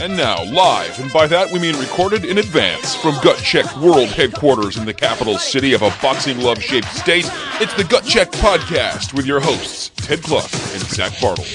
And now, live, and by that we mean recorded in advance, from Gut Check World Headquarters in the capital city of a boxing love shaped state, it's the Gut Check Podcast with your hosts, Ted Kluck and Zach Bartels.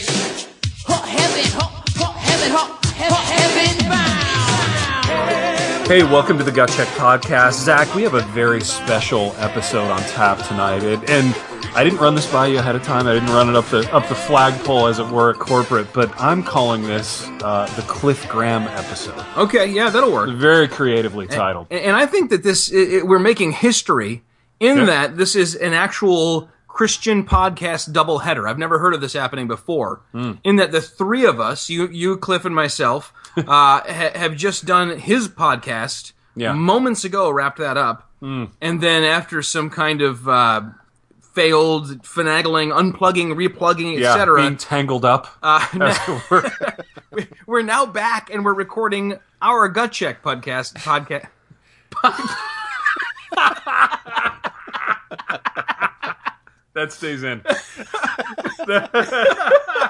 Hey, welcome to the Gut Check Podcast. Zach, we have a very special episode on tap tonight. And, and I didn't run this by you ahead of time. I didn't run it up the up the flagpole, as it were, at corporate. But I'm calling this uh, the Cliff Graham episode. Okay, yeah, that'll work. Very creatively titled. And, and I think that this i i we're making history in Yeah. that this is an actual Christian podcast doubleheader. I've never heard of this happening before. Hmm. In that the three of us, you, you, Cliff, and myself, uh, ha- have just done his podcast Yeah. Moments ago. Wrapped that up, and then after some kind of uh, failed finagling, unplugging, replugging, yeah, etc. being tangled up. Uh, it were. we- we're now back and we're recording our gut check podcast podcast that stays in.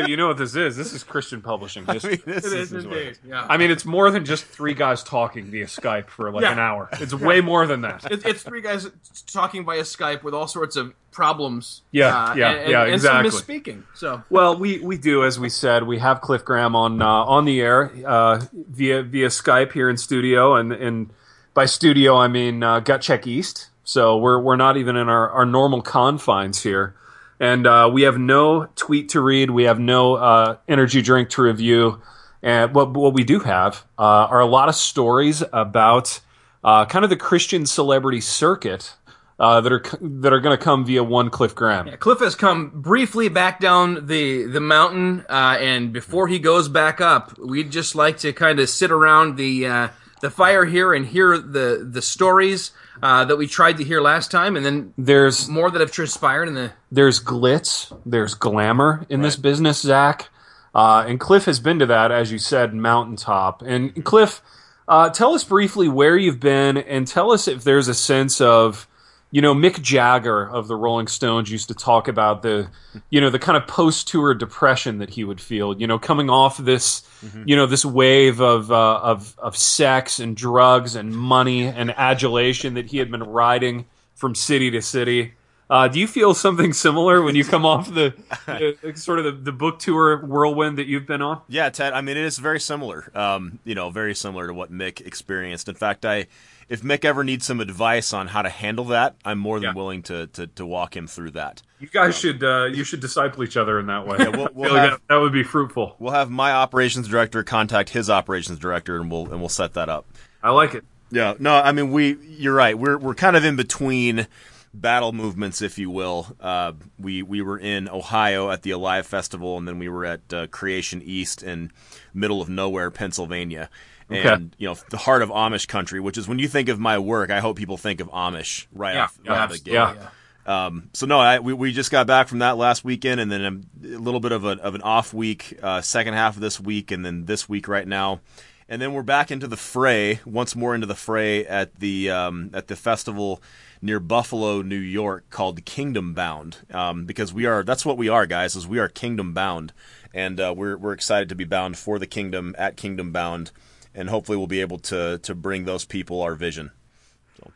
Babe, you know what this is? This is Christian publishing history. this It is is indeed. Yeah. I mean, it's more than just three guys talking via Skype for like Yeah. an hour. It's way more than that. It- it's three guys talking via Skype with all sorts of problems. Yeah, uh, yeah, and, yeah, and, exactly. And some misspeaking. So Well, we, we do as we said. We have Cliff Graham on uh, on the air uh, via via Skype here in studio, and and by studio I mean uh, Gut Check East. So we're we're not even in our, our normal confines here, and uh, we have no tweet to read. We have no uh, energy drink to review, and what what we do have uh, are a lot of stories about uh, kind of the Christian celebrity circuit. Uh, that are that are going to come via one Cliff Graham. Cliff has come briefly back down the the mountain, uh, and before he goes back up, we'd just like to kind of sit around the uh, the fire here and hear the the stories uh, that we tried to hear last time, and then There's more that have transpired in the there's glitz, there's glamour in this business, Zach. Uh, and Cliff has been to that, as you said, mountaintop. And Cliff, uh, tell us briefly where you've been, and tell us if there's a sense of, you know, Mick Jagger of the Rolling Stones used to talk about the, you know, the kind of post-tour depression that he would feel, you know, coming off this, you know, this wave of uh, of of sex and drugs and money and adulation that he had been riding from city to city. Uh, do you feel something similar when you come off the, the sort of the, the book tour whirlwind that you've been on? Yeah, Ted. I mean, it is very similar. Um, you know, very similar to what Mick experienced. In fact, I, if Mick ever needs some advice on how to handle that, I'm more than Yeah. willing to, to to walk him through that. You guys should uh, you should disciple each other in that way. we'll- we'll like have- that, that would be fruitful. We'll have my operations director contact his operations director, and we'll and we'll set that up. I like it. Yeah, no, I mean we. You're right. We're we're kind of in between battle movements, if you will. Uh, we we were in Ohio at the Alive Festival, and then we were at uh, Creation East in middle of nowhere, Pennsylvania. Okay. And you know the heart of Amish country, which is when you think of my work, I hope people think of Amish right Yeah, off, right out the gate. Yeah. Um, so no, I, we, we just got back from that last weekend, and then a, a little bit of, a, of an off week, uh, second half of this week, and then this week right now, and then we're back into the fray once more into the fray at the um, at the festival near Buffalo, New York, called Kingdom Bound, um, because we are that's what we are, guys, is we are Kingdom Bound, and uh, we're we're excited to be bound for the Kingdom at Kingdom Bound, and hopefully we'll be able to to bring those people our vision.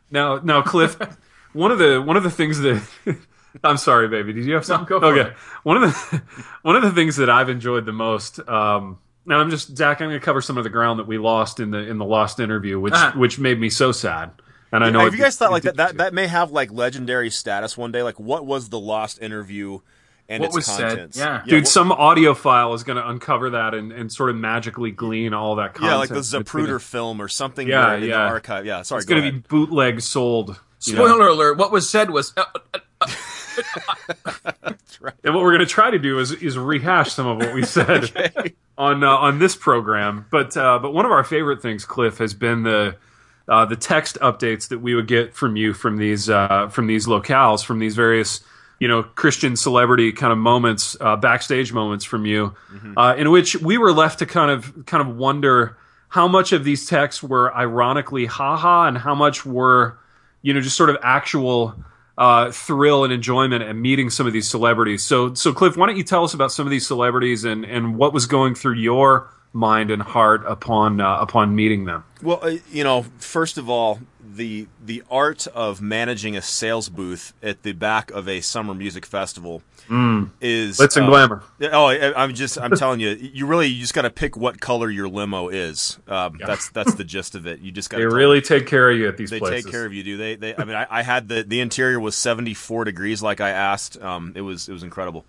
Now, now, Cliff, one of the one of the things that I'm sorry, baby. Did you have something? go for okay. it. One of the one of the things that I've enjoyed the most. Um, and I'm just Zach. I'm going to cover some of the ground that we lost in the in the lost interview, which Uh-huh. which made me so sad. And I know. have it- you guys thought it like did that, that that may have like legendary status one day? Like, what was the lost interview and What its was said, contents? yeah. Dude, what- some audio file is going to uncover that and, and sort of magically glean all that content. yeah, like the It's gonna- Zapruder film or something. Yeah, where in yeah. the archive. Yeah, sorry. It's going to be bootleg sold. you know. spoiler alert. What was said was uh, uh, And what we're going to try to do is is rehash some of what we said on uh, on this program. But uh, but one of our favorite things, Cliff, has been the uh, the text updates that we would get from you from these uh, from these locales, from these various you know Christian celebrity kind of moments, uh, backstage moments from you, uh, in which we were left to kind of kind of wonder how much of these texts were ironically haha and how much were you know just sort of actual uh, thrill and enjoyment at meeting some of these celebrities. So, so Cliff, why don't you tell us about some of these celebrities and, and what was going through your mind and heart upon uh, upon meeting them? Well, uh, you know, first of all, the the art of managing a sales booth at the back of a summer music festival mm. is glitz and uh, glamour. Oh, I, am just I'm telling you, you really you just got to pick what color your limo is. Um, yeah. That's that's the gist of it. You just got. To They really them. take care of you at these they places. take care of you, do they? They. I mean, I, I, had the the interior was 74 degrees, like I asked. Um, it was it was incredible.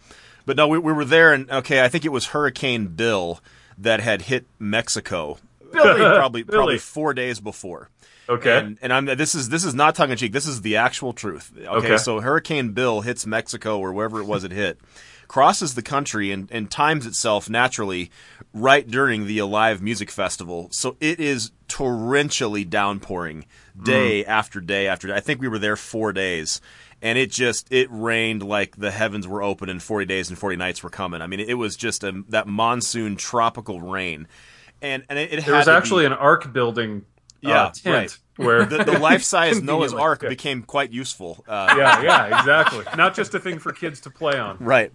But no, we, we were there, and okay, I think it was Hurricane Bill that had hit Mexico. Billy, probably Billy. probably four days before. Okay. And, and I'm this is this is not tongue in cheek. This is the actual truth. Okay? okay. So Hurricane Bill hits Mexico or wherever it was it hit, crosses the country and, and times itself naturally right during the Alive Music Festival. So it is torrentially downpouring day mm. after day after day. I think we were there four days. And it just it rained like the heavens were open and 40 days and 40 nights were coming. I mean, it was just a, that monsoon tropical rain and and it, it there was actually be, an ark building yeah, uh, tent right. where the, the life size Noah's Ark yeah. became quite useful. Uh, yeah, yeah, exactly. Not just a thing for kids to play on. Right.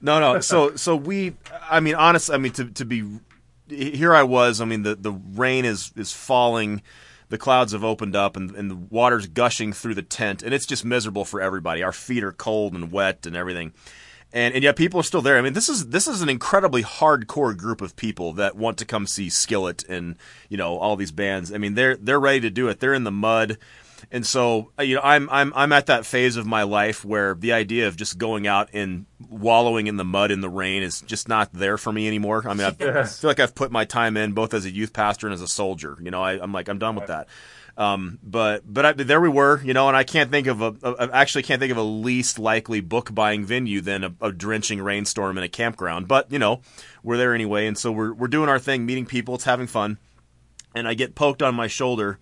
No, no. So, so we. I mean, honestly, I mean to to be here. I was. I mean, the the rain is is falling. The clouds have opened up and, and the water's gushing through the tent, and it's just miserable for everybody. Our feet are cold and wet and everything and and yet people are still there. I mean, this is this is an incredibly hardcore group of people that want to come see Skillet and you know all these bands. I mean, they're they're ready to do it. They're in the mud, and so uh, you know I'm I'm I'm at that phase of my life where the idea of just going out and wallowing in the mud in the rain is just not there for me anymore. I mean, I yes. feel like I've put my time in both as a youth pastor and as a soldier. You know, I, am like I'm done with that. Um, but but I, there we were, you know, and I can't think of a, a actually can't think of a least likely book buying venue than a, a, drenching rainstorm in a campground. But you know, we're there anyway, and so we're we're doing our thing, meeting people, it's having fun, and I get poked on my shoulder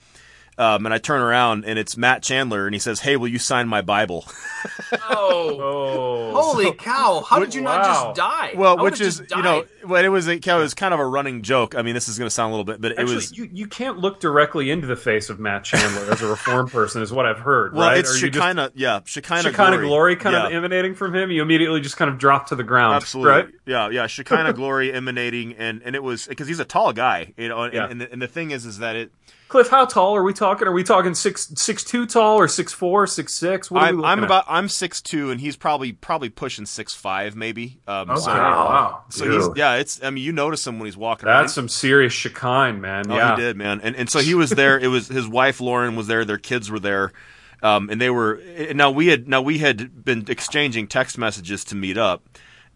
um, and I turn around and it's Matt Chandler, and he says, "Hey, will you sign my Bible?" oh, oh. holy cow! How did you wow. not just die? Well, How which is you know, well, it was a, it was kind of a running joke. I mean, this is going to sound a little bit, but Actually, it was you. You can't look directly into the face of Matt Chandler as a reform person, is what I've heard. Well, right? it's Shekinah, yeah, Shekinah, Shekinah glory, glory kind yeah. of emanating from him. You immediately just kind of drop to the ground. Absolutely, right? yeah, yeah, Shekinah glory emanating, and and it was because he's a tall guy, you know, and, yeah. and, the, and the thing is, is that it Cliff, how tall are we talking? Are we talking six six two tall or six four, six six? What I'm, I'm about I'm six two, and he's probably probably pushing six five, maybe. Um, okay. so, wow. So he's yeah, it's I mean you notice him when he's walking. That's around. some serious chicane, man. Oh, yeah, he did, man. And and so he was there. it was his wife Lauren was there. Their kids were there. Um, and they were now we had now we had been exchanging text messages to meet up,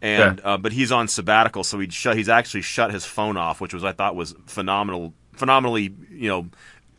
and uh, but he's on sabbatical, so he shut he's actually shut his phone off, which was I thought was phenomenal, phenomenally you know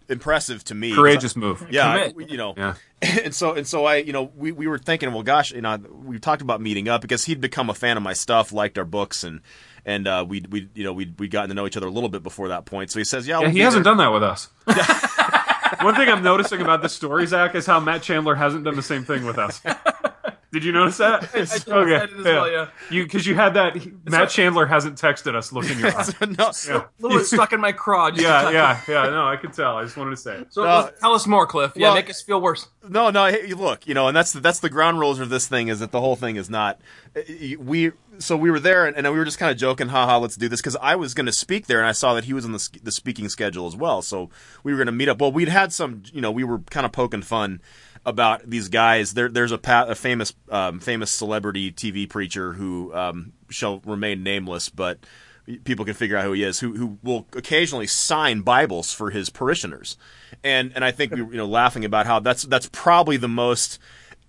impressive to me. Courageous move. Yeah, I, you know. Yeah. And so and so I, you know, we, we were thinking, well, gosh, you know, we talked about meeting up because he'd become a fan of my stuff, liked our books, and and uh, we we you know we we gotten to know each other a little bit before that point. So he says, yeah, yeah he hasn't there. done that with us. One thing I'm noticing about this story, Zach, is how Matt Chandler hasn't done the same thing with us. Did you notice that? I, I okay. as yeah. well, yeah. You because you had that. Matt Chandler hasn't texted us. Look in your eyes. no, yeah. a little bit stuck in my craw. yeah, yeah, yeah. No, I could tell. I just wanted to say it. So uh, tell us more, Cliff. Yeah, well, make us feel worse. No, no. Hey, look, you know, and that's that's the ground rules of this thing is that the whole thing is not. We so we were there and, and we were just kind of joking, haha, let's do this because I was going to speak there and I saw that he was on the the speaking schedule as well. So we were going to meet up. Well, we'd had some, you know, we were kind of poking fun about these guys. There, there's a, pa- a famous um, famous celebrity TV preacher who um, shall remain nameless, but people can figure out who he is. Who who will occasionally sign Bibles for his parishioners, and and I think we you know laughing about how that's that's probably the most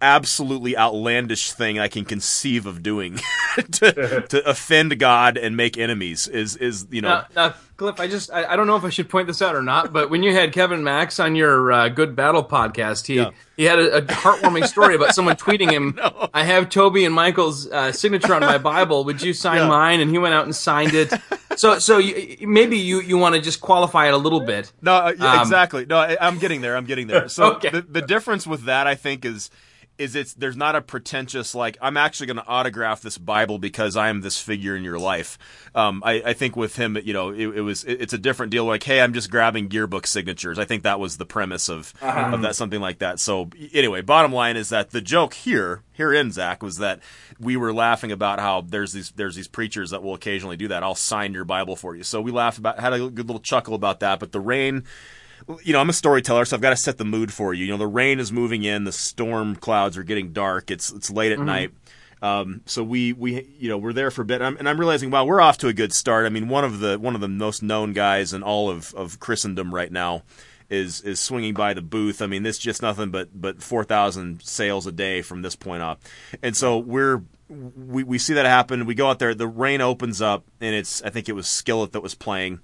absolutely outlandish thing I can conceive of doing to, to offend God and make enemies is is you know. Now, now Cliff, I just I, I, don't know if I should point this out or not, but when you had Kevin Max on your uh, Good Battle podcast, he yeah. he had a, a, heartwarming story about someone tweeting him, no. "I have Toby and Michael's uh, signature on my Bible. Would you sign yeah. mine?" And he went out and signed it. So so you, maybe you you want to just qualify it a little bit. No, uh, yeah, um, exactly. No, I, am getting there. I'm getting there. So okay. the the difference with that, I think, is is it's there's not a pretentious like I'm actually going to autograph this Bible because I am this figure in your life. Um, I, I think with him, you know, it, it was it, it's a different deal. Like, hey, I'm just grabbing yearbook signatures. I think that was the premise of of that something like that. So anyway, bottom line is that the joke here here in Zach was that we were laughing about how there's these there's these preachers that will occasionally do that. I'll sign your Bible for you. So we laughed about had a good little chuckle about that. But the rain you know, I'm a storyteller, so I've got to set the mood for you. You know, the rain is moving in, the storm clouds are getting dark. It's it's late at night. Um, so we we you know we're there for a bit, and I'm, and I'm realizing wow we're off to a good start. I mean one of the one of the most known guys in all of, of Christendom right now is is swinging by the booth. I mean this just nothing but but four thousand sales a day from this point up, and so we're we we see that happen. We go out there, the rain opens up, and it's I think it was Skillet that was playing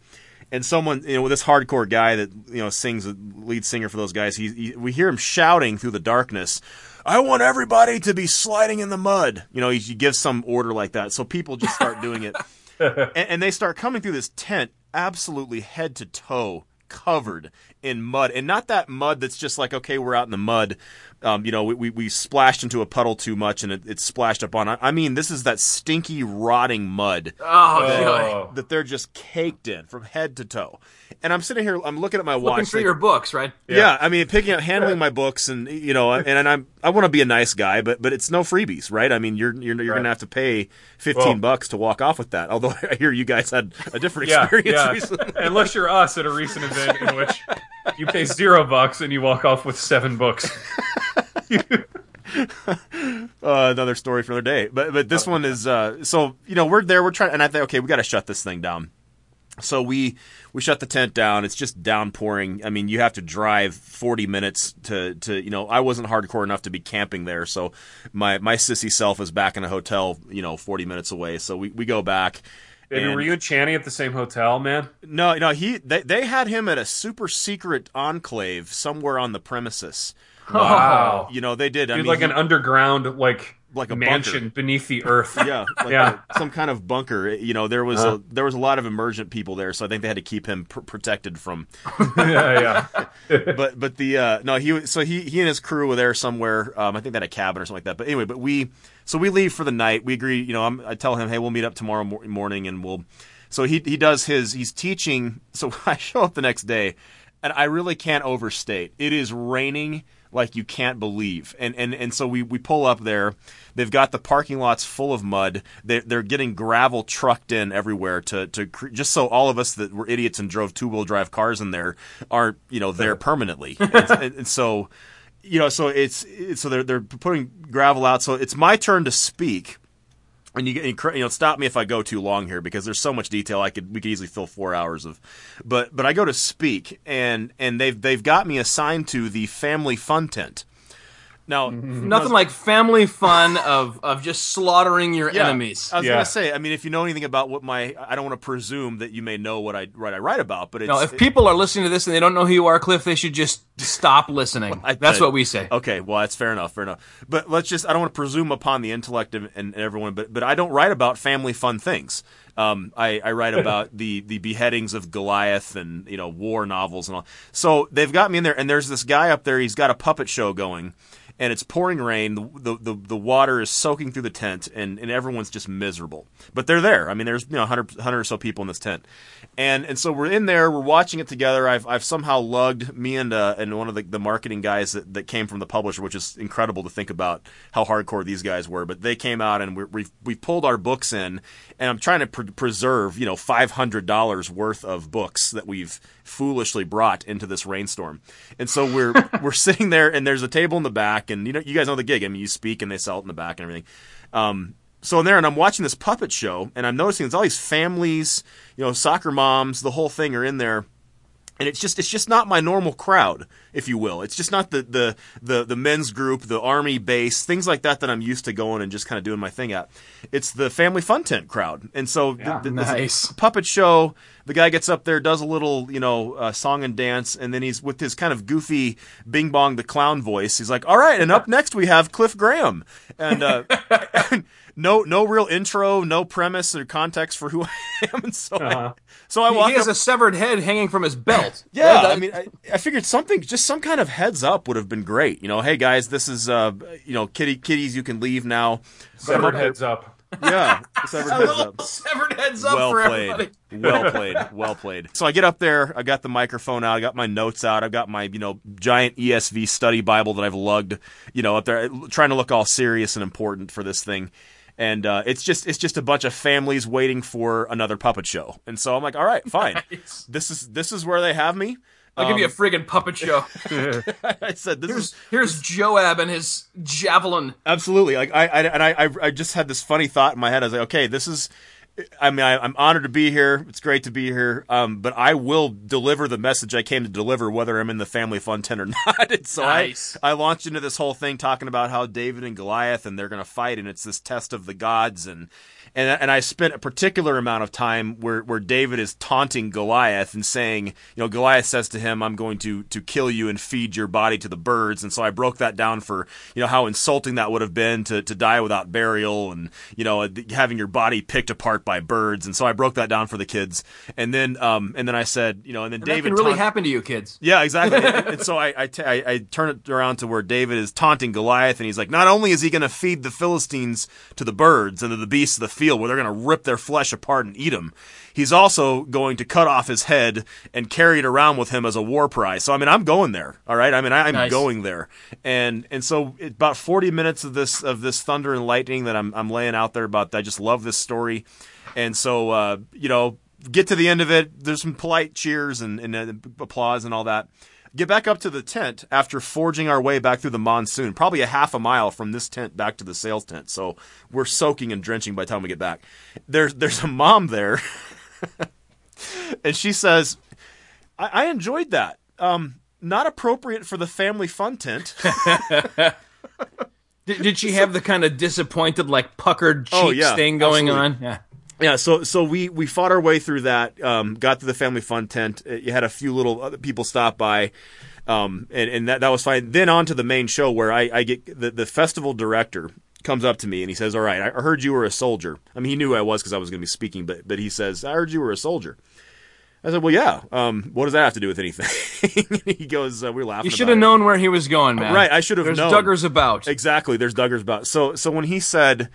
and someone you know this hardcore guy that you know sings lead singer for those guys he, he, we hear him shouting through the darkness i want everybody to be sliding in the mud. You know he, he gives some order like that. So people just start doing it. And, and they start coming through this tent absolutely head to toe covered in mud. And not that mud that's just like okay we're out in the mud um, you know we, we, we splashed into a puddle too much and it, it splashed up on i mean this is that stinky rotting mud Oh, Oh. that they're just caked in from head to toe. And I'm sitting here, I'm looking at my watch. Looking watch. through like- your books, right? yeah. I mean, picking up, handling my books, and you know, and, and I'm I want to be a nice guy, but but it's no freebies, right? I mean, you're you're, you're Right. gonna have to pay 15 Well- bucks to walk off with that. Although I hear you guys had a different Yeah, experience yeah. recently. Unless you're us at a recent event in which you pay zero bucks and you walk off with seven books. uh, another story for another day. But but this one is uh, so you know we're there, we're trying, and I think okay, we got to shut this thing down. So we we shut the tent down. It's just downpouring. I mean, you have to drive 40 minutes to to you know. I wasn't hardcore enough to be camping there, so my my sissy self is back in a hotel, you know, 40 minutes away. So we we go back. Baby, and- were you and Channy at the same hotel, man? No, no, he they they had him at a super secret enclave somewhere on the premises. Wow. You know, they did. I Dude, mean, like he- an underground like Like a mansion bunker. beneath the earth. yeah, like Yeah. a- some kind of bunker. You know, there was Uh-huh. a there was a lot of emergent people there, so I think they had to keep him pr- protected from. yeah, yeah. but but the uh, no, he was- so he he and his crew were there somewhere. Um, I think they had a cabin or something like that. But anyway, but we so we leave for the night. We agree. You know, I'm, I tell him, hey, we'll meet up tomorrow mor- morning, and we'll. So he he does his he's teaching. So I show up the next day, and I really can't overstate. It is raining like you can't believe. And and and so we we pull up there. They've got the parking lots full of mud. They they're getting gravel trucked in everywhere to to cre- just so all of us that were idiots and drove two wheel drive cars in there aren't you know there permanently. and, and, and so you know so it's, it's so they're they're putting gravel out. So it's my turn to speak and you, you you know stop me if I go too long here because there's so much detail I could we could easily fill four hours of, but but I go to speak and and they've they've got me assigned to the family fun tent. Now Nothing like family fun of of just slaughtering your Yeah. enemies. I was Yeah. gonna say I mean if you know anything about what my I don't want to presume that you may know what I what I write about but it's No, if people are listening to this and they don't know who you are, Cliff, they should just stop listening. I- That's I- what we say. Okay, well that's fair enough, fair enough. But let's just I don't want to presume upon the intellect of, and, and everyone, but but I don't write about family fun things. Um, I, I write about the the beheadings of Goliath and you know war novels and all. So they've got me in there, and there's this guy up there. He's got a puppet show going. And it's pouring rain. The, the the the water is soaking through the tent, and, and everyone's just miserable. But they're there. I mean, there's you know 100, 100 or so people in this tent, and and so we're in there. We're watching it together. I've I've somehow lugged me and uh, and one of the, the marketing guys that, that came from the publisher, which is incredible to think about how hardcore these guys were. But they came out and we we we pulled our books in, and I'm trying to pre- preserve you know five hundred dollars worth of books that we've foolishly brought into this rainstorm. And so we're we're sitting there, and there's a table in the back, and you know you guys know the gig. I mean, you speak and they sell it in the back and everything. Um, so in there, and I'm watching this puppet show, and I'm noticing there's all these families, you know, soccer moms, the whole thing are in there and it's just it's just not my normal crowd, if you will. It's just not the the the, the men's group, the army base, things like that that I'm used to going and just kind of doing my thing at. It's the family fun tent crowd, and so Yeah. th- th- this Nice. puppet show. The guy gets up there, does a little you know uh, song and dance, and then he's with his kind of goofy Bing Bong the clown voice. He's like, "All right," and up next we have Cliff Graham, and uh, and, no no real intro, no premise or context for who I am, and so Uh-huh. I, so I He, walk he has up. a severed head hanging from his belt. yeah, I mean, I, I figured something, just some kind of heads up would have been great. You know, hey guys, this is uh, you know, kitty kitties, you can leave now. Severed heads up. Yeah, severed heads up. severed heads up well for played. everybody. well played. Well played. So I get up there. I got the microphone out. I got my notes out. I've got my you know giant ESV study Bible that I've lugged. You know up there, trying to look all serious and important for this thing. And uh, it's just it's just a bunch of families waiting for another puppet show. And so I'm like, all right, fine. This is this is where they have me. I'll give you a friggin' puppet show. I said this is Here's Joab and his javelin. Absolutely. Like I, I and I, I, I just had this funny thought in my head. I was like, okay, this is. I mean, I, I'm honored to be here. It's great to be here. Um, but I will deliver the message I came to deliver, whether I'm in the family fun tent or not. And so Nice. I, I launched into this whole thing talking about how David and Goliath and they're going to fight, and it's this test of the gods, and and and I spent a particular amount of time where where David is taunting Goliath and saying, you know, Goliath says to him, "I'm going to to kill you and feed your body to the birds," and so I broke that down for you know how insulting that would have been to to die without burial and you know having your body picked apart by birds, and so I broke that down for the kids, and then um and then I said, you know, and then That David can really taunt- happen to you, kids. yeah, exactly. and and so I, I, t- I, I turn it around to where David is taunting Goliath, and he's like, not only is he going to feed the Philistines to the birds and to the beasts of the field, where they're going to rip their flesh apart and eat him. he's also going to cut off his head and carry it around with him as a war prize. So I mean, I'm going there. All right, I mean, I, I'm Nice. going there, and and so it, about 40 minutes of this of this thunder and lightning that I'm I'm laying out there about. I just love this story, and so uh, you know get to the end of it. There's some polite cheers and, and uh, applause and all that. Get back up to the tent after forging our way back through the monsoon, probably a half a mile from this tent back to the sales tent. So we're soaking and drenching by the time we get back. There's there's a mom there, and she says, "I, I enjoyed that. Um, not appropriate for the family fun tent." Did, did she have the kind of disappointed, like puckered cheeks Oh, yeah, thing going absolutely. on? Yeah. Yeah, so so we we fought our way through that. Um, got to the family fun tent. Uh, You had a few little other people stop by, um, and and that that was fine. Then on to the main show where I I get the the festival director comes up to me and he says, "All right, I heard you were a soldier." I mean, he knew I was because I was going to be speaking, but but he says, "I heard you were a soldier." I said, "Well, yeah. Um, what does that have to do with anything?" he goes, uh, "We're laughing." You should have it." known where he was going, man. Right, I should have known. There's known. Duggars about. Exactly. There's Duggars about. So so when he said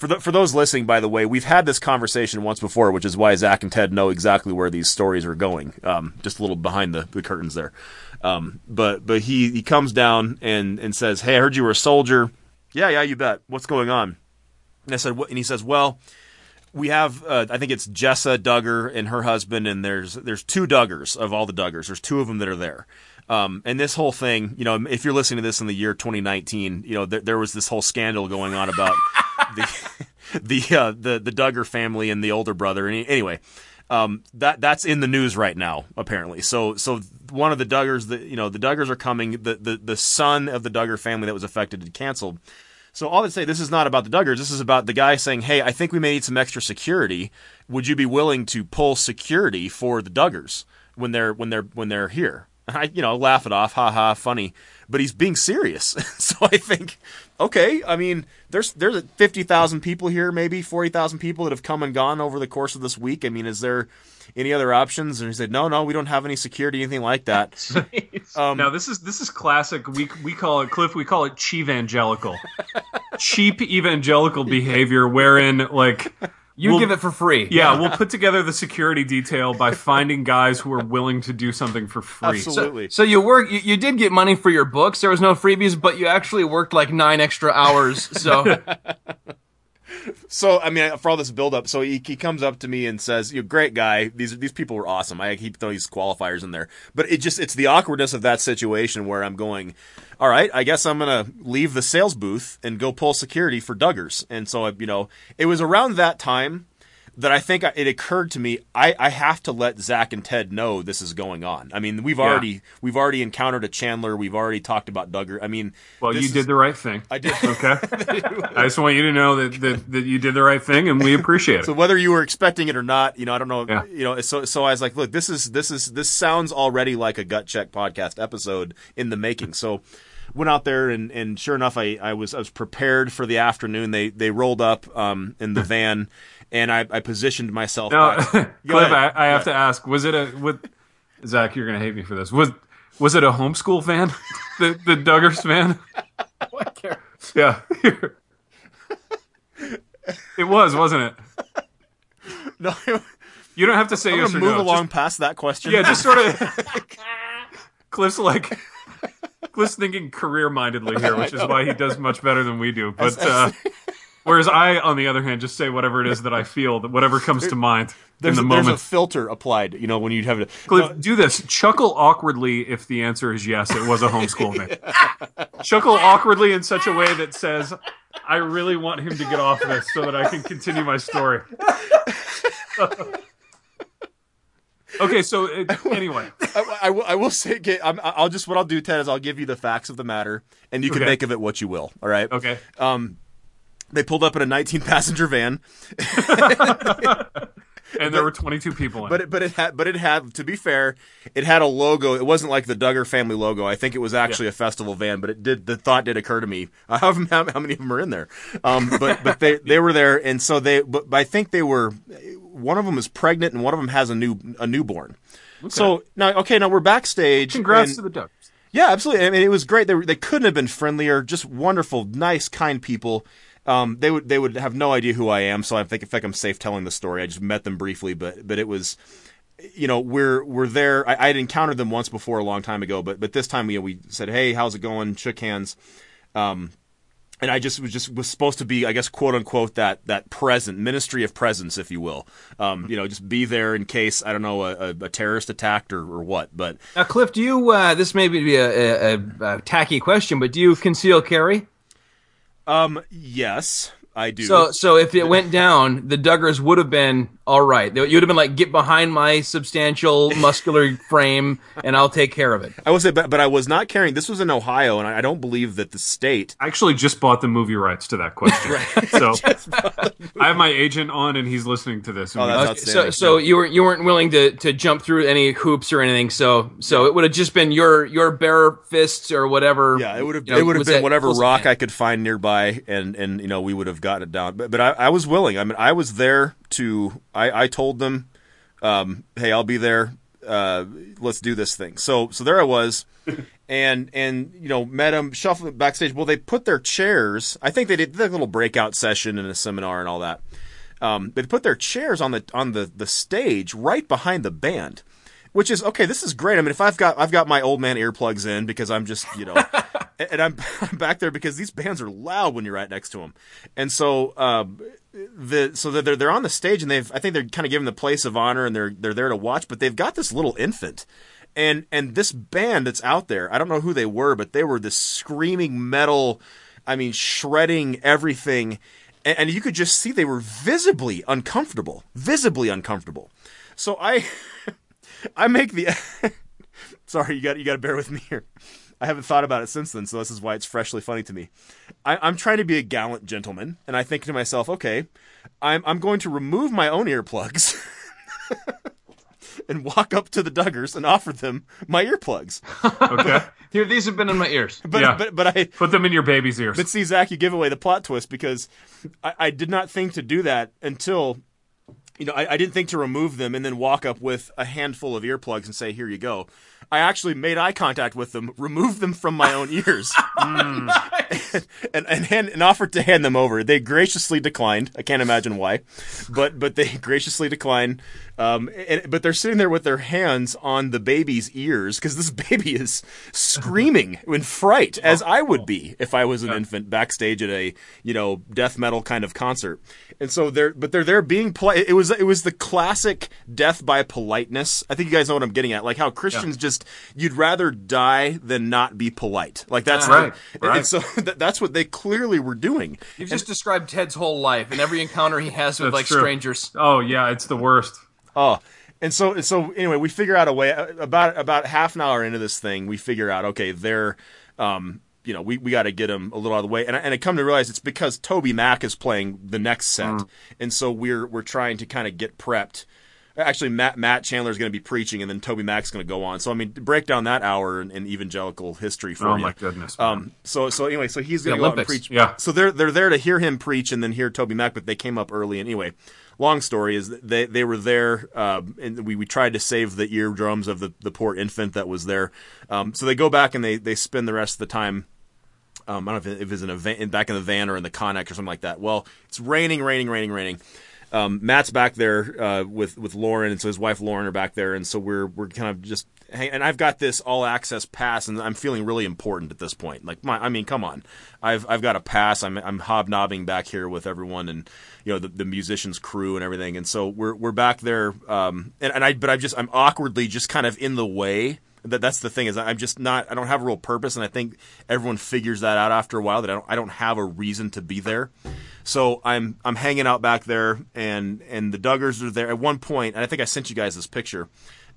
for the, for those listening, by the way, we've had this conversation once before, which is why Zach and Ted know exactly where these stories are going. Um, just a little behind the, the curtains there. Um, but but he he comes down and and says, "Hey, I heard you were a soldier." Yeah, yeah, you bet. What's going on? And I said, And he says, "Well." we have uh, I think it's Jessa Duggar and her husband, and there's there's two Duggars of all the Duggars. There's two of them that are there. Um, and this whole thing, you know, if you're listening to this in the year 2019, you know, there, there was this whole scandal going on about the the uh, the the Duggar family and the older brother. And anyway, um, that that's in the news right now apparently. So so one of the Duggars, the you know, the Duggars are coming. The the the son of the Duggar family that was affected had canceled. So all I'd say, this is not about the Duggars. This is about the guy saying, "Hey, I think we may need some extra security. Would you be willing to pull security for the Duggars when they're when they're when they're here?" I, you know, laugh it off, ha ha, funny. But he's being serious. so I think, okay. I mean, there's there's fifty thousand people here, maybe forty thousand people that have come and gone over the course of this week. I mean, is there any other options? And he said, no, no, we don't have any security, anything like that. Um, now this is this is classic. We we call it Cliff. We call it cheap evangelical, cheap evangelical behavior, wherein like You We'll- give it for free. yeah, we'll put together the security detail by finding guys who are willing to do something for free. Absolutely. So you work. You, you did get money for your books. There was no freebies, but you actually worked like nine extra hours. So So I mean, for all this build up, so he, he comes up to me and says, "You're great guy. These these people were awesome. I keep throwing these qualifiers in there, but it just it's the awkwardness of that situation where I'm going, all right, I guess I'm gonna leave the sales booth and go pull security for Duggars. And so you know, it was around that time that I think it occurred to me I, I have to let Zach and Ted know this is going on. I mean, we've already we've already encountered a Chandler. We've already talked about Duggar. I mean, well, you is- did the right thing. I did. Okay. I just want you to know that, that that you did the right thing, and we appreciate it. So whether you were expecting it or not, you know, I don't know. Yeah. You know, so so I was like, look, this is this is this sounds already like a gut check podcast episode in the making. So went out there and, and sure enough, I, I was I was prepared for the afternoon. They they rolled up um, in the van, and I, I positioned myself. Now, Cliff, I, I have to ask: Was it a with Zach? You're gonna hate me for this. Was was it a homeschool fan? the the Duggars fan? I care. Yeah, it was, wasn't it? no, You don't have to say I'm yes or move no. along Just- past that question. yeah, just sort of. Cliff's like. Cliff's thinking career-mindedly here, which is why he does much better than we do. But uh, whereas I, on the other hand, just say whatever it is that I feel, that whatever comes to mind there's, in the moment. there's a filter applied. You know, when you have it. Cliff, do this. Chuckle awkwardly if the answer is yes, it was a homeschool thing. Chuckle awkwardly in such a way that says, I really want him to get off this so that I can continue my story. Okay, so uh, anyway. I, I will, I will say, okay, I'm, I'll just what I'll do, Ted, is I'll give you the facts of the matter, and you can Okay. make of it what you will. All right. Okay. Um, they pulled up in a 19 passenger van, And there were 22 people in but it. it, but it had but it had to be fair, it had a logo. It wasn't like the Duggar family logo. I think it was actually a festival van, but it did the thought did occur to me. I have how, how many of them are in there? Um, but but they they were there, and so they but, but I think they were one of them is pregnant and one of them has a new a newborn. So now okay, now we're backstage. Congrats and- to the Ducks. Yeah, absolutely. I mean, it was great. They were, they couldn't have been friendlier. Just wonderful, nice, kind people. Um, they would they would have no idea who I am, so I think I think I'm safe telling the story. I just met them briefly, but but it was, you know, we're we're there. I, I had encountered them once before a long time ago, but but this time you know, we said, hey, how's it going? Shook hands. Um, and I just was just was supposed to be, I guess, quote unquote, that that present ministry of presence, if you will. Um, you know, just be there in case I don't know a, a, terrorist attacked or, or what. But Now, Cliff, do you? Uh, this may be a, a, a, a tacky question, but do you conceal carry? Um, yes, I do. So, so if it went down, the Duggars would have been all right. You would have been like, get behind my substantial muscular frame, and I'll take care of it. I will say, but, but I was not carrying. This was in Ohio, and I, I don't believe that the state. I actually just bought the movie rights to that question. So I have my agent on, and he's listening to this. Oh, we- that's So, outstanding. so you weren't you weren't willing to, to jump through any hoops or anything. So, so it would have just been your your bare fists or whatever. Yeah, it would have you know, it would have been whatever rock? I could find nearby, and and you know we would have gotten it down. But but I, I was willing. I mean, I was there to. I I told them, um, hey, I'll be there. Uh, let's do this thing. So so there I was, and and you know met them shuffling backstage. Well, they put their chairs. I think they did a little breakout session and a seminar and all that. Um, they put their chairs on the on the the stage right behind the band. Which is okay. This is great. I mean, if I've got I've got my old man earplugs in because I'm just you know, and I'm, I'm back there because these bands are loud when you're right next to them, and so um, the so they're they're on the stage and they've I think they're kind of given the place of honor and they're they're there to watch, but they've got this little infant, and and this band that's out there, I don't know who they were, but they were this screaming metal, I mean shredding everything, and, and you could just see they were visibly uncomfortable, visibly uncomfortable. So I. I make the. Sorry, you got you got to bear with me here. I haven't thought about it since then, so this is why it's freshly funny to me. I, I'm trying to be a gallant gentleman, and I think to myself, okay, I'm I'm going to remove my own earplugs and walk up to the Duggars and offer them my earplugs. okay. Here, these have been in my ears. But Yeah. but but I Put them in your baby's ears. but see, Zach, you give away the plot twist because I, I did not think to do that until, you know, I, I didn't think to remove them and then walk up with a handful of earplugs and say, "Here you go." I actually made eye contact with them, removed them from my own ears, and, and hand, and offered to hand them over. They graciously declined. I can't imagine why, but but they graciously declined. Um, and, but they're sitting there with their hands on the baby's ears because this baby is screaming in fright, as I would be if I was an infant backstage at a you know death metal kind of concert. And so they're but they're there being polite. It was it was the classic death by politeness. I think you guys know what I'm getting at. Like how Christians just you'd rather die than not be polite. Like that's Right, and- right. So that, that's what they clearly were doing. You've just described Ted's whole life and every encounter he has with like true. strangers. Oh yeah, it's the worst. Oh, and so and so anyway, we figure out a way. About about half an hour into this thing, we figure out okay, they're, um, you know, we, we got to get them a little out of the way. And I, and I come to realize it's because Toby Mac is playing the next set, and so we're we're trying to kind of get prepped. Actually, Matt Matt Chandler is going to be preaching, and then Toby Mac's going to go on. So I mean, break down that hour in, in evangelical history for Oh you. my goodness, man. Um. So so anyway, so he's going to go out and preach. Yeah. So they're they're there to hear him preach and then hear Toby Mac, but they came up early. And anyway, long story is they they were there, uh, and we we tried to save the eardrums of the the poor infant that was there. Um. So they go back and they they spend the rest of the time um, I don't know if, it, if it's in a van, back in the van or in the Connex or something like that. Well, it's raining, raining, raining, raining. Um, Matt's back there uh, with with Lauren, and so his wife Lauren are back there, and so we're we're kind of just. Hang, and I've got this all access pass, and I'm feeling really important at this point. Like, my, I mean, come on, I've I've got a pass. I'm I'm hobnobbing back here with everyone, and you know the, the musicians crew and everything, and so we're we're back there. Um, and, and I but I'm just I'm awkwardly just kind of in the way that that's the thing is I'm just not I don't have a real purpose and I think everyone figures that out after a while that I don't I don't have a reason to be there. So I'm I'm hanging out back there and and the Duggars are there at one point and I think I sent you guys this picture.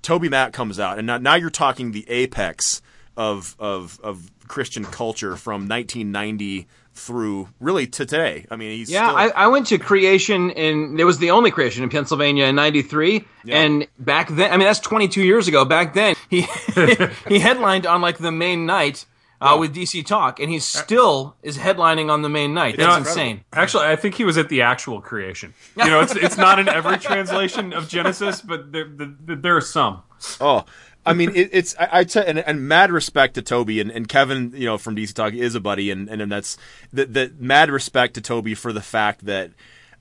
Toby Mac comes out and now, now you're talking the apex of of of Christian culture from 1990 through really to today. I mean he's Yeah, still, I, I went to creation and it was the only creation in Pennsylvania in '93, and back then, I mean that's 22 years ago. Back then, he he headlined on like the main night uh, with DC Talk, and he still is headlining on the main night. That's incredible. insane. Actually, I think he was at the actual creation. You know, it's it's not in every translation of Genesis, but there there, there are some. Oh, I mean, it, it's I, I t- and, and mad respect to Toby and, and Kevin, you know, from DC Talk is a buddy, and and that's the, the mad respect to Toby for the fact that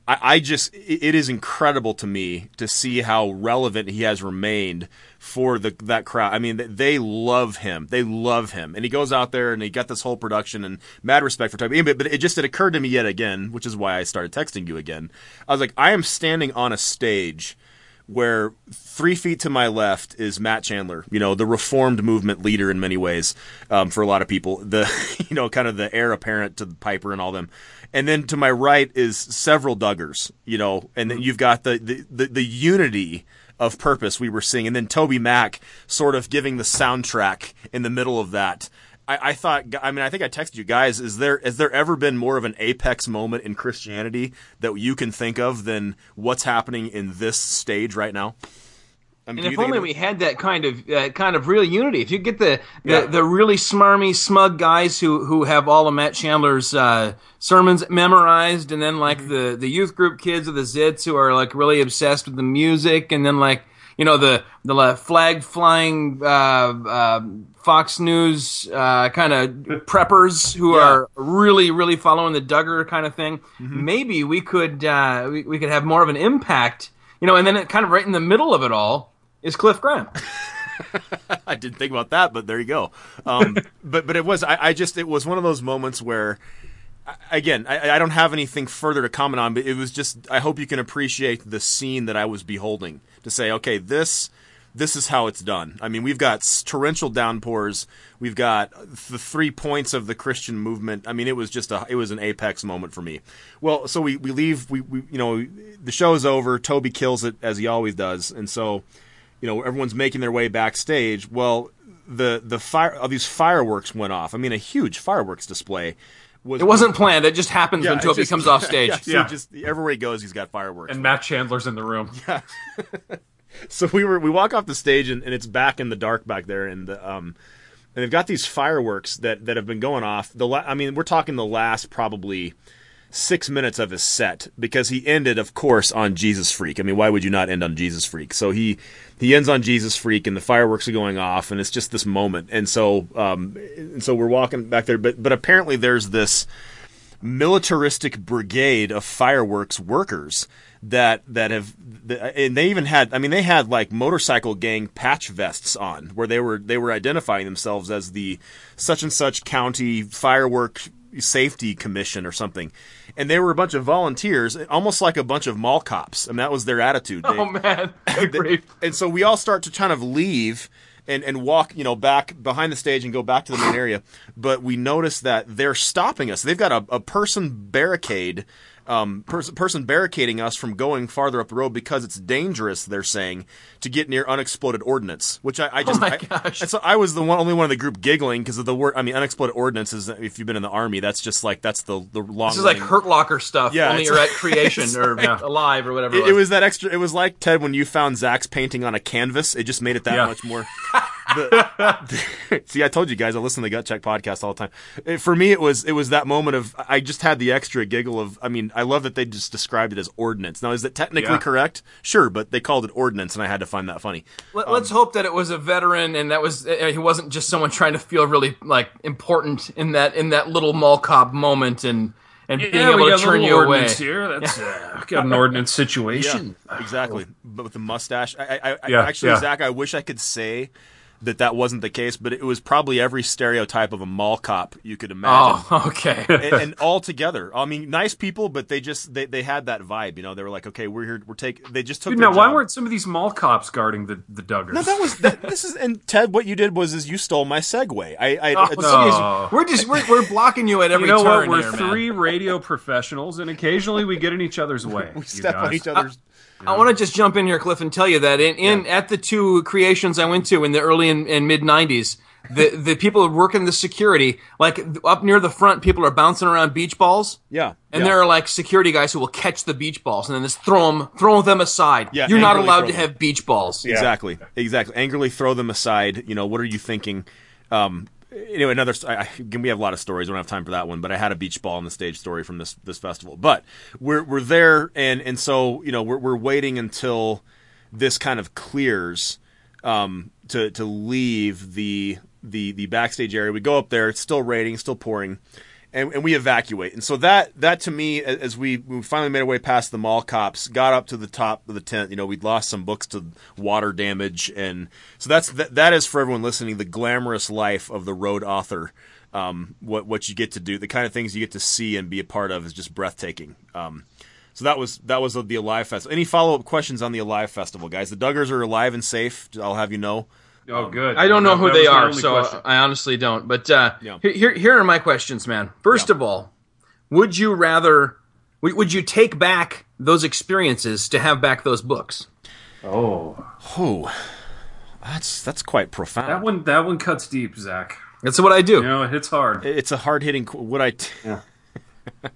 I, I just it, is incredible to me to see how relevant he has remained for the that crowd. I mean, they love him, they love him, and he goes out there and he got this whole production and mad respect for. But, but it just it occurred to me yet again, which is why I started texting you again. I was like, I am standing on a stage where three feet to my left is Matt Chandler, you know, the reformed movement leader in many ways um, for a lot of people, the you know kind of the heir apparent to Piper and all them, and then to my right is several Duggars, you know, and then mm-hmm. you've got the the, the, the unity of purpose we were seeing, and then Toby Mac sort of giving the soundtrack in the middle of that. I, I thought, I mean, I think I texted you guys. Is there has there ever been more of an apex moment in Christianity that you can think of than what's happening in this stage right now? Mean, And if only we had that kind of uh, kind of real unity. If you get the the, Yeah. the really smarmy, smug guys who who have all of Matt Chandler's uh, sermons memorized, and then like the the youth group kids of the Zits who are like really obsessed with the music, and then like you know the the uh, flag flying uh, uh, Fox News uh, kind of preppers who Yeah. are really really following the Duggar kind of thing. Mm-hmm. Maybe we could uh, we, we could have more of an impact. You know, and then it kind of right in the middle of it all is Cliff Graham. I didn't think about that, but there you go. Um, but but it was I, I just it was one of those moments where. Again, I, I don't have anything further to comment on, but it was just. I hope you can appreciate the scene that I was beholding to say, okay, this, this is how it's done. I mean, we've got torrential downpours. We've got the three points of the Christian movement. I mean, it was just a, it was an apex moment for me. Well, so we we leave. We, we you know the show is over. Toby kills it as he always does, and so you know everyone's making their way backstage. Well, the the fire of these fireworks went off. I mean, a huge fireworks display. Was, It wasn't planned. It just happens when it Toby just- comes off stage. Yeah, so Yeah. just everywhere he goes, he's got fireworks. And Matt Chandler's in the room. Yeah. so we were we walk off the stage and, and it's back in the dark back there, and the, um, and they've got these fireworks that that have been going off. The la- I mean, we're talking the last probably six minutes of his set because he ended, of course, on Jesus Freak. I mean, why would you not end on Jesus Freak? So he he ends on Jesus Freak, and the fireworks are going off, and it's just this moment. And so um, and so we're walking back there, but but apparently there's this militaristic brigade of fireworks workers that that have and they even had I mean they had like motorcycle gang patch vests on where they were they were identifying themselves as the such and such county firework safety commission or something and they were a bunch of volunteers almost like a bunch of mall cops and that was their attitude oh, They- Oh man, great. and so we all start to kind of leave and, and walk, you know, back behind the stage and go back to the main area. But we notice that they're stopping us. They've got a, a person barricade um, pers- person barricading us from going farther up the road because it's dangerous. They're saying to get near unexploded ordnance, which I, I just Oh my I- gosh. and so I was the one, only one of the group giggling because of the word. I mean, unexploded ordnance is if you've been in the army, that's just like that's the the long. This is like Hurt Locker stuff. Yeah, only you're like- at creation or like- alive or whatever. It, it was that extra. It was like Ted when you found Zach's painting on a canvas. It just made it that Yeah. much more. the- see, I told you guys I listen to the Gut Check podcast all the time. It- for me, it was it was that moment of I just had the extra giggle of. I mean, I love that they just described it as ordinance. Now, is that technically Yeah. correct? Sure, but they called it ordinance, and I had to find that funny. Let, us hope that it was a veteran and that was uh, he wasn't just someone trying to feel really like important in that in that little mall cop moment and and being Yeah, we able got to a turn little you away. ordinance here. That's uh, got an ordinance situation. exactly. But with the mustache, I, I, I Yeah, actually, yeah. Zach, I wish I could say that that wasn't the case, but it was probably every stereotype of a mall cop you could imagine. Oh, okay. and, and all together. I mean, nice people, but they just they, they had that vibe. You know, they were like, okay, we're here. We're taking. They just took. Dude, now why weren't some of these mall cops guarding the the Duggars? No, that was that, this is and Ted. What you did was is you stole my segue. I, I Oh, no. We're just we're, we're blocking you at every you know what? We're here, man. three radio professionals, and occasionally we get in each other's way. we step on each other's. I want to just jump in here, Cliff, and tell you that in, in at the two creations I went to in the early and, and mid '90s, the the people working the security, like up near the front, people are bouncing around beach balls. Yeah, And yeah. there are like security guys who will catch the beach balls and then just throw them, throw them aside. Yeah, You're not allowed to have beach balls. Exactly. Exactly. Angrily throw them aside. You know, what are you thinking? Um, anyway, another. I, I, we have a lot of stories. We don't have time for that one, but I had a beach ball on the stage story from this this festival. But we're we're there, and and so you know we're we're waiting until this kind of clears um, to to leave the the the backstage area. We go up there. It's still raining, still pouring. And, and we evacuate, and so that that to me, as we, we finally made our way past the mall cops, got up to the top of the tent. You know, we'd lost some books to water damage, and so that's that, that is for everyone listening the glamorous life of the road author. Um, what what you get to do, the kind of things you get to see and be a part of, is just breathtaking. Um, so that was that was the Alive Festival. Any follow up questions on the Alive Festival, guys? The Duggars are alive and safe. I'll have you know. Oh, good. I don't know That- who that they are, so question. I honestly don't. But uh, Yeah. here, here, here are my questions, man. First Yeah. of all, would you rather? Would would you take back those experiences to have back those books? oh, Oh, that's that's quite profound. that one that one cuts deep, Zach. That's what I do. You know, it hits hard. it's a hard hitting. Would I? T- Yeah.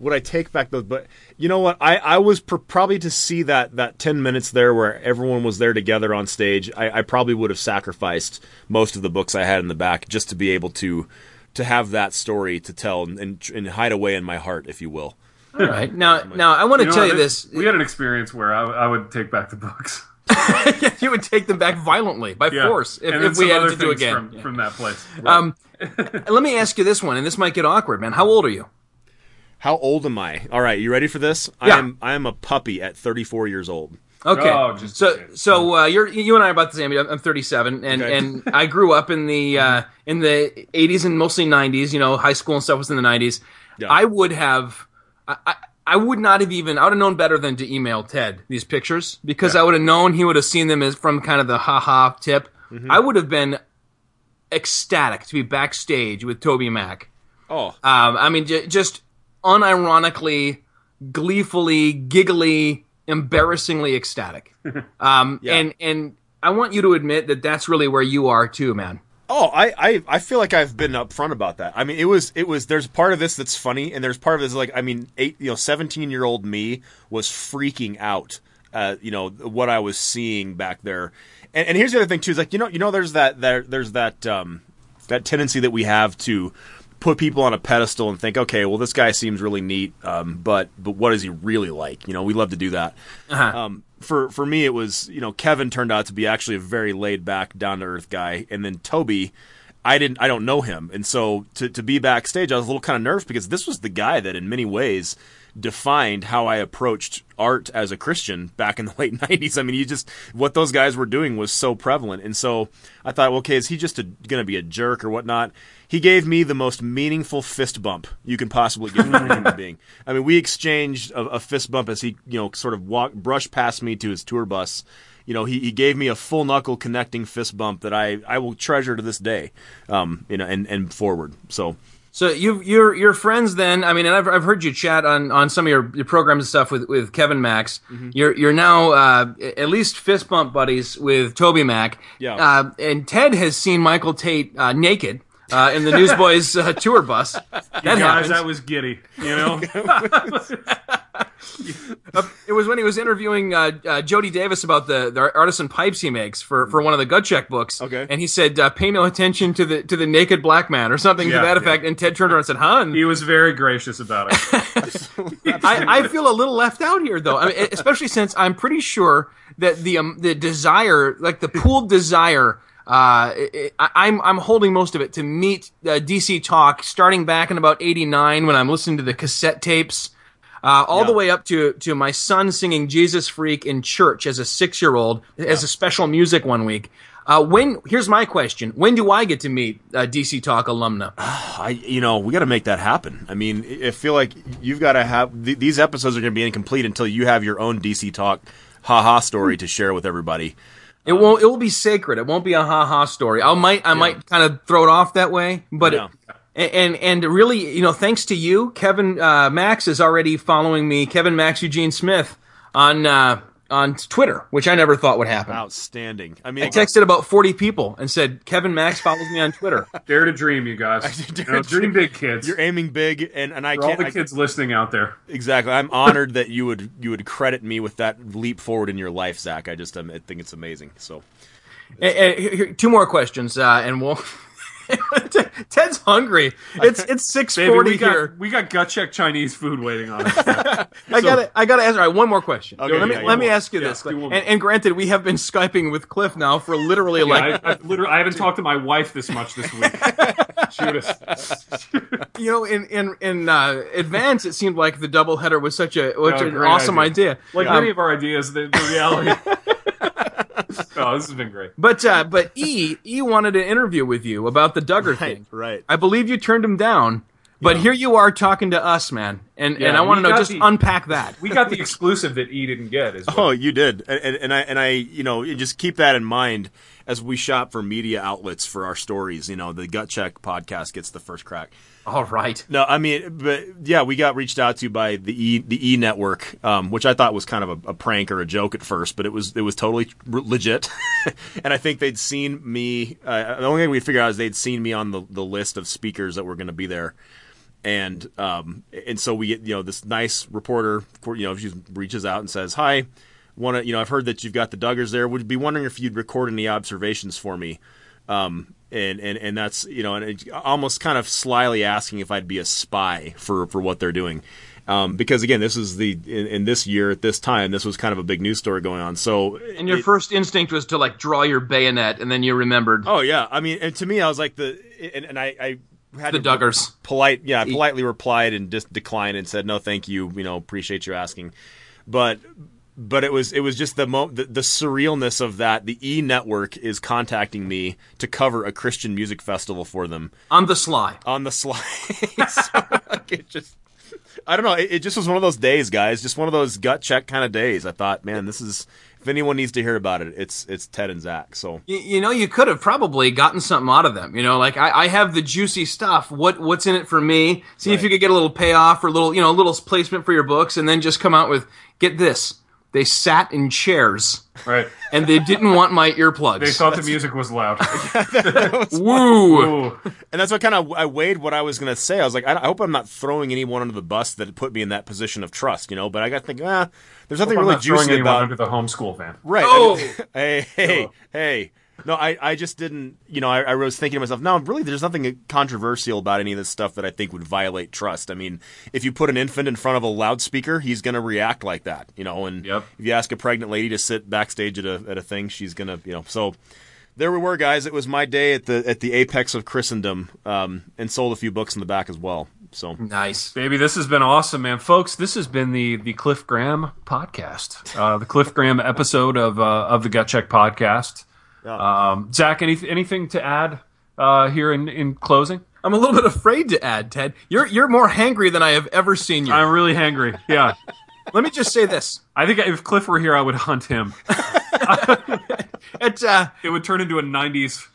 would I take back those? But you know what? I I was pr- probably to see that that ten minutes there where everyone was there together on stage. I, I probably would have sacrificed most of the books I had in the back just to be able to to have that story to tell and and, and hide away in my heart, if you will. All right. Now, now I want to You know tell what? you this. We had an experience where I, I would take back the books. you would take them back violently by Yeah. force if, if we had to do things again. from, from that place. Um, let me ask you this one, and this might get awkward, man. How old are you? How old am I? All right, you ready for this? I Yeah. am I am a puppy at 34 years old. Okay. Oh, just- so so uh, you're you and I are about the same. I'm I'm 37, and Okay. and I grew up in the uh, in the 80s and mostly 90s. You know, high school and stuff was in the 90s. Yeah. I would have. I, I, I would not have even. I would have known better than to email Ted these pictures because I would have known he would have seen them as from kind of the ha ha tip. Mm-hmm. I would have been ecstatic to be backstage with Toby Mac. Oh, Um, I mean, j- just unironically, gleefully, giggly, embarrassingly ecstatic. Um, Yeah. and and I want you to admit that that's really where you are too, man. Oh, I, I, I feel like I've been upfront about that. I mean, it was it was there's part of this that's funny, and there's part of this like I mean, eight you know, seventeen year old me was freaking out. Uh, you know what I was seeing back there, and, and here's the other thing too is like you know you know there's that there there's that um that tendency that we have to put people on a pedestal and think okay well this guy seems really neat um but but what is he really like? You know we love to do that. Um, for for me, it was you know Kevin turned out to be actually a very laid back, down to earth guy, and then Toby, I didn't I don't know him, and so to to be backstage, I was a little kind of nervous because this was the guy that in many ways defined how I approached art as a Christian back in the late '90s. I mean, you just what those guys were doing was so prevalent, and so I thought, well, okay, is he just going to be a jerk or whatnot? He gave me the most meaningful fist bump you can possibly give a human being. I mean, we exchanged a, a fist bump as he, you know, sort of walked, brushed past me to his tour bus. You know, he, he gave me a full knuckle connecting fist bump that I, I will treasure to this day. Um, you know, and, and forward. So So you you're you're friends then. I mean, and I've, I've heard you chat on, on some of your, your programs and stuff with, with Kevin Max. Mm-hmm. You're you're now uh, at least fist bump buddies with Toby Mac. Yeah. Uh, and Ted has seen Michael Tait uh, naked uh, in the Newsboys uh, tour bus. That Guys, happened. that was giddy. You know, It was when he was interviewing uh, uh, Jody Davis about the, the artisan pipes he makes for, for one of the gut check books. Okay. and he said, uh, "Pay no attention to the to the naked black man" or something to Yeah, that yeah. effect. And Ted turned around and said, "Hun, he was very gracious about it. I, I feel a little left out here, though. I mean, especially since I'm pretty sure that the um, the desire, like the pooled desire." Uh, I, I'm I'm holding most of it to meet uh, DC Talk starting back in about '89 when I'm listening to the cassette tapes, uh, all the way up to to my son singing Jesus Freak in church as a six year old as a special music one week. Uh, when here's my question: When do I get to meet uh, DC Talk alumna? I, you know, we got to make that happen. I mean, I I feel like you've got to have th- these episodes are going to be incomplete until you have your own DC Talk haha story to share with everybody. It won't. It will be sacred. It won't be a ha ha story. I might. I might kind of throw it off that way, but Yeah. it, and and really, you know, thanks to you, Kevin uh, Max is already following me. Kevin Max Eugene Smith on uh, on Twitter, which I never thought would happen. Outstanding. I mean, I texted about forty people and said Kevin Max follows me on Twitter. Dare to dream, you guys. dare You know, to dream dream. big, kids. you're aiming big, and, and I For can't all the I- kids listening out there. exactly. I'm honored that you would you would credit me with that leap forward in your life, Zach. I just um, I think it's amazing. So Eh, eh, here- here- two more questions, uh, and we'll. Ted's hungry. It's it's six Baby, we got here. we got gut check Chinese food waiting on us. I gotta, I gotta ask. All right, one more question. Okay, let me, yeah, let yeah. me ask you Yeah, this. do and, and granted, we have been skyping with Cliff now for literally Yeah, like, I, I literally, I haven't talked to my wife this much this week. Shoot us. you know, in in in uh, advance, it seemed like the double header was such a such Oh, an great awesome idea. idea. Like Um, many of our ideas, the, the reality. oh, this has been great. but uh, but E E wanted an interview with you about the Duggar thing. right. I believe you turned him down. But here you are talking to us, man, and Yeah, and I want to know just the- unpack that. We got the exclusive that E didn't get as well. Oh, you did, and, and, and I and I, you know, just keep that in mind as we shop for media outlets for our stories. You know, the Gut Check podcast gets the first crack. All right. No, I mean, but yeah, we got reached out to by the E the E Network, um, which I thought was kind of a, a prank or a joke at first, but it was it was totally legit. and I think they'd seen me. Uh, the only thing we figured out is they'd seen me on the, the list of speakers that were going to be there, and um, and so we get you know this nice reporter, you know, she reaches out and says, "Hi, want to you know I've heard that you've got the Duggars there. Would be wondering if you'd record any observations for me." Um, and, and and that's you know, and it, almost kind of slyly asking if I'd be a spy for for what they're doing, um, because again, this is the in, in this year at this time, this was kind of a big news story going on. So, And your it- first instinct was to like draw your bayonet, and then you remembered oh yeah, I mean, and to me, I was like the, and, and I, I had the Duggars. polite yeah I politely replied and just declined and said no thank you you know appreciate you asking but but it was it was just the mo the, the surrealness of that the e network is contacting me to cover a christian music festival for them on the sly. on the sly, So, like, it just i don't know it, it just was one of those days guys just one of those gut check kind of days i thought man this is if anyone needs to hear about it it's it's ted and zach so You, you know, you could have probably gotten something out of them. You know, like I, I have the juicy stuff. What what's in it for me? See if you could get a little payoff or a little, you know, a little placement for your books, and then just come out with get this. They sat in chairs Right. and they didn't want my earplugs. They thought the music was loud. Woo! Ooh. And that's what kind of I weighed what I was going to say. I was like, I, I hope I'm not throwing anyone under the bus that put me in that position of trust, you know. But I got to think, ah, there's nothing I'm really not throwing juicy anyone about under the homeschool van. right. Oh! I mean, hey, hey, hey. No, I, I just didn't. You know, I, I was thinking to myself, no, really, there's nothing controversial about any of this stuff that I think would violate trust. I mean, if you put an infant in front of a loudspeaker, he's going to react like that, you know. And Yep. if you ask a pregnant lady to sit backstage at a at a thing, she's going to, you know. So there we were, guys. It was my day at the at the apex of Christendom, um, and sold a few books in the back as well. So Nice. Baby, this has been awesome, man. Folks, this has been the the Cliff Graham podcast, uh, the Cliff Graham episode of uh, of the Gut Check podcast. Um, Zach, any, anything to add uh, here in, in closing? I'm a little bit afraid to add, Ted. You're you're more hangry than I have ever seen you. I'm really hangry. Yeah, Let me just say this. I think if Cliff were here, I would hunt him. It, uh, It would turn into a '90s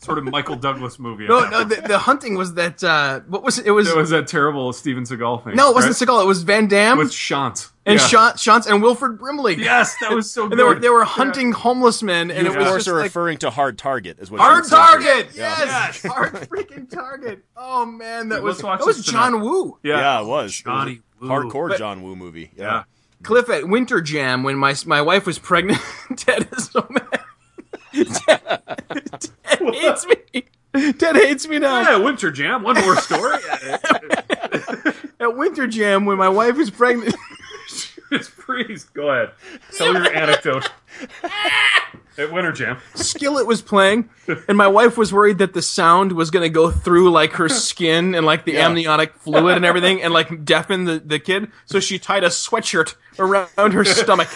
sort of Michael Douglas movie. No, no, the, the hunting was that. Uh, what was it? It was. It was that terrible Steven Seagal thing. no, it wasn't right? Seagal. It was Van Damme with Shant and yeah. Sean, Shantz and Wilford Brimley. Yes, that was so good. And they were they were hunting homeless men, and You, it of was course, are like referring to Hard Target, is what hard you're saying. target. Yeah. Yes, hard freaking target. Oh man, that Dude, was let's that was John tonight. Woo. yeah. Yeah, it was. Johnny It was Woo. hardcore But- John Woo movie. Yeah. Yeah. Cliff at Winter Jam when my my wife was pregnant. Ted is so mad. Ted, hates me. Ted hates me now. Yeah, Winter Jam. One more story. At Winter Jam when my wife was pregnant. Please go ahead. Tell your anecdote. At Winter Jam. Skillet was playing, and my wife was worried that the sound was going to go through like her skin and like the amniotic fluid and everything, and like deafen the, the kid. So she tied a sweatshirt around her stomach.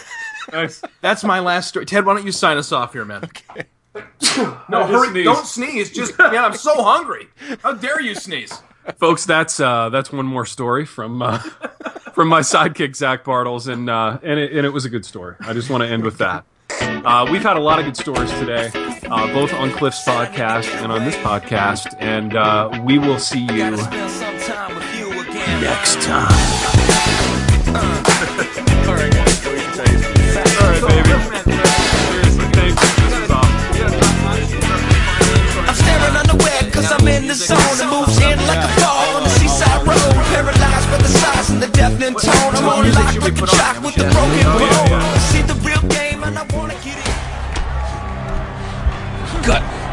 Nice. That's my last story. Ted, why don't you sign us off here, man? No, No, hurry! Don't sneeze. Just man, I'm so hungry. How dare you sneeze? folks. That's uh, that's one more story from uh, from my sidekick Zach Bartels, and uh, and it, and it was a good story. I just want to end with that. Uh, we've had a lot of good stories today, uh, both on Cliff's podcast and on this podcast, and uh, we will see you spend some time with you next time. All right, baby. I'm staring on the web cause I'm in the zone. It moves in like a ball on the seaside road. Paralyzed by the size and the deafening tone. I'm on lock like a jock with the broken bone. See the real game and I wanna get it. Good.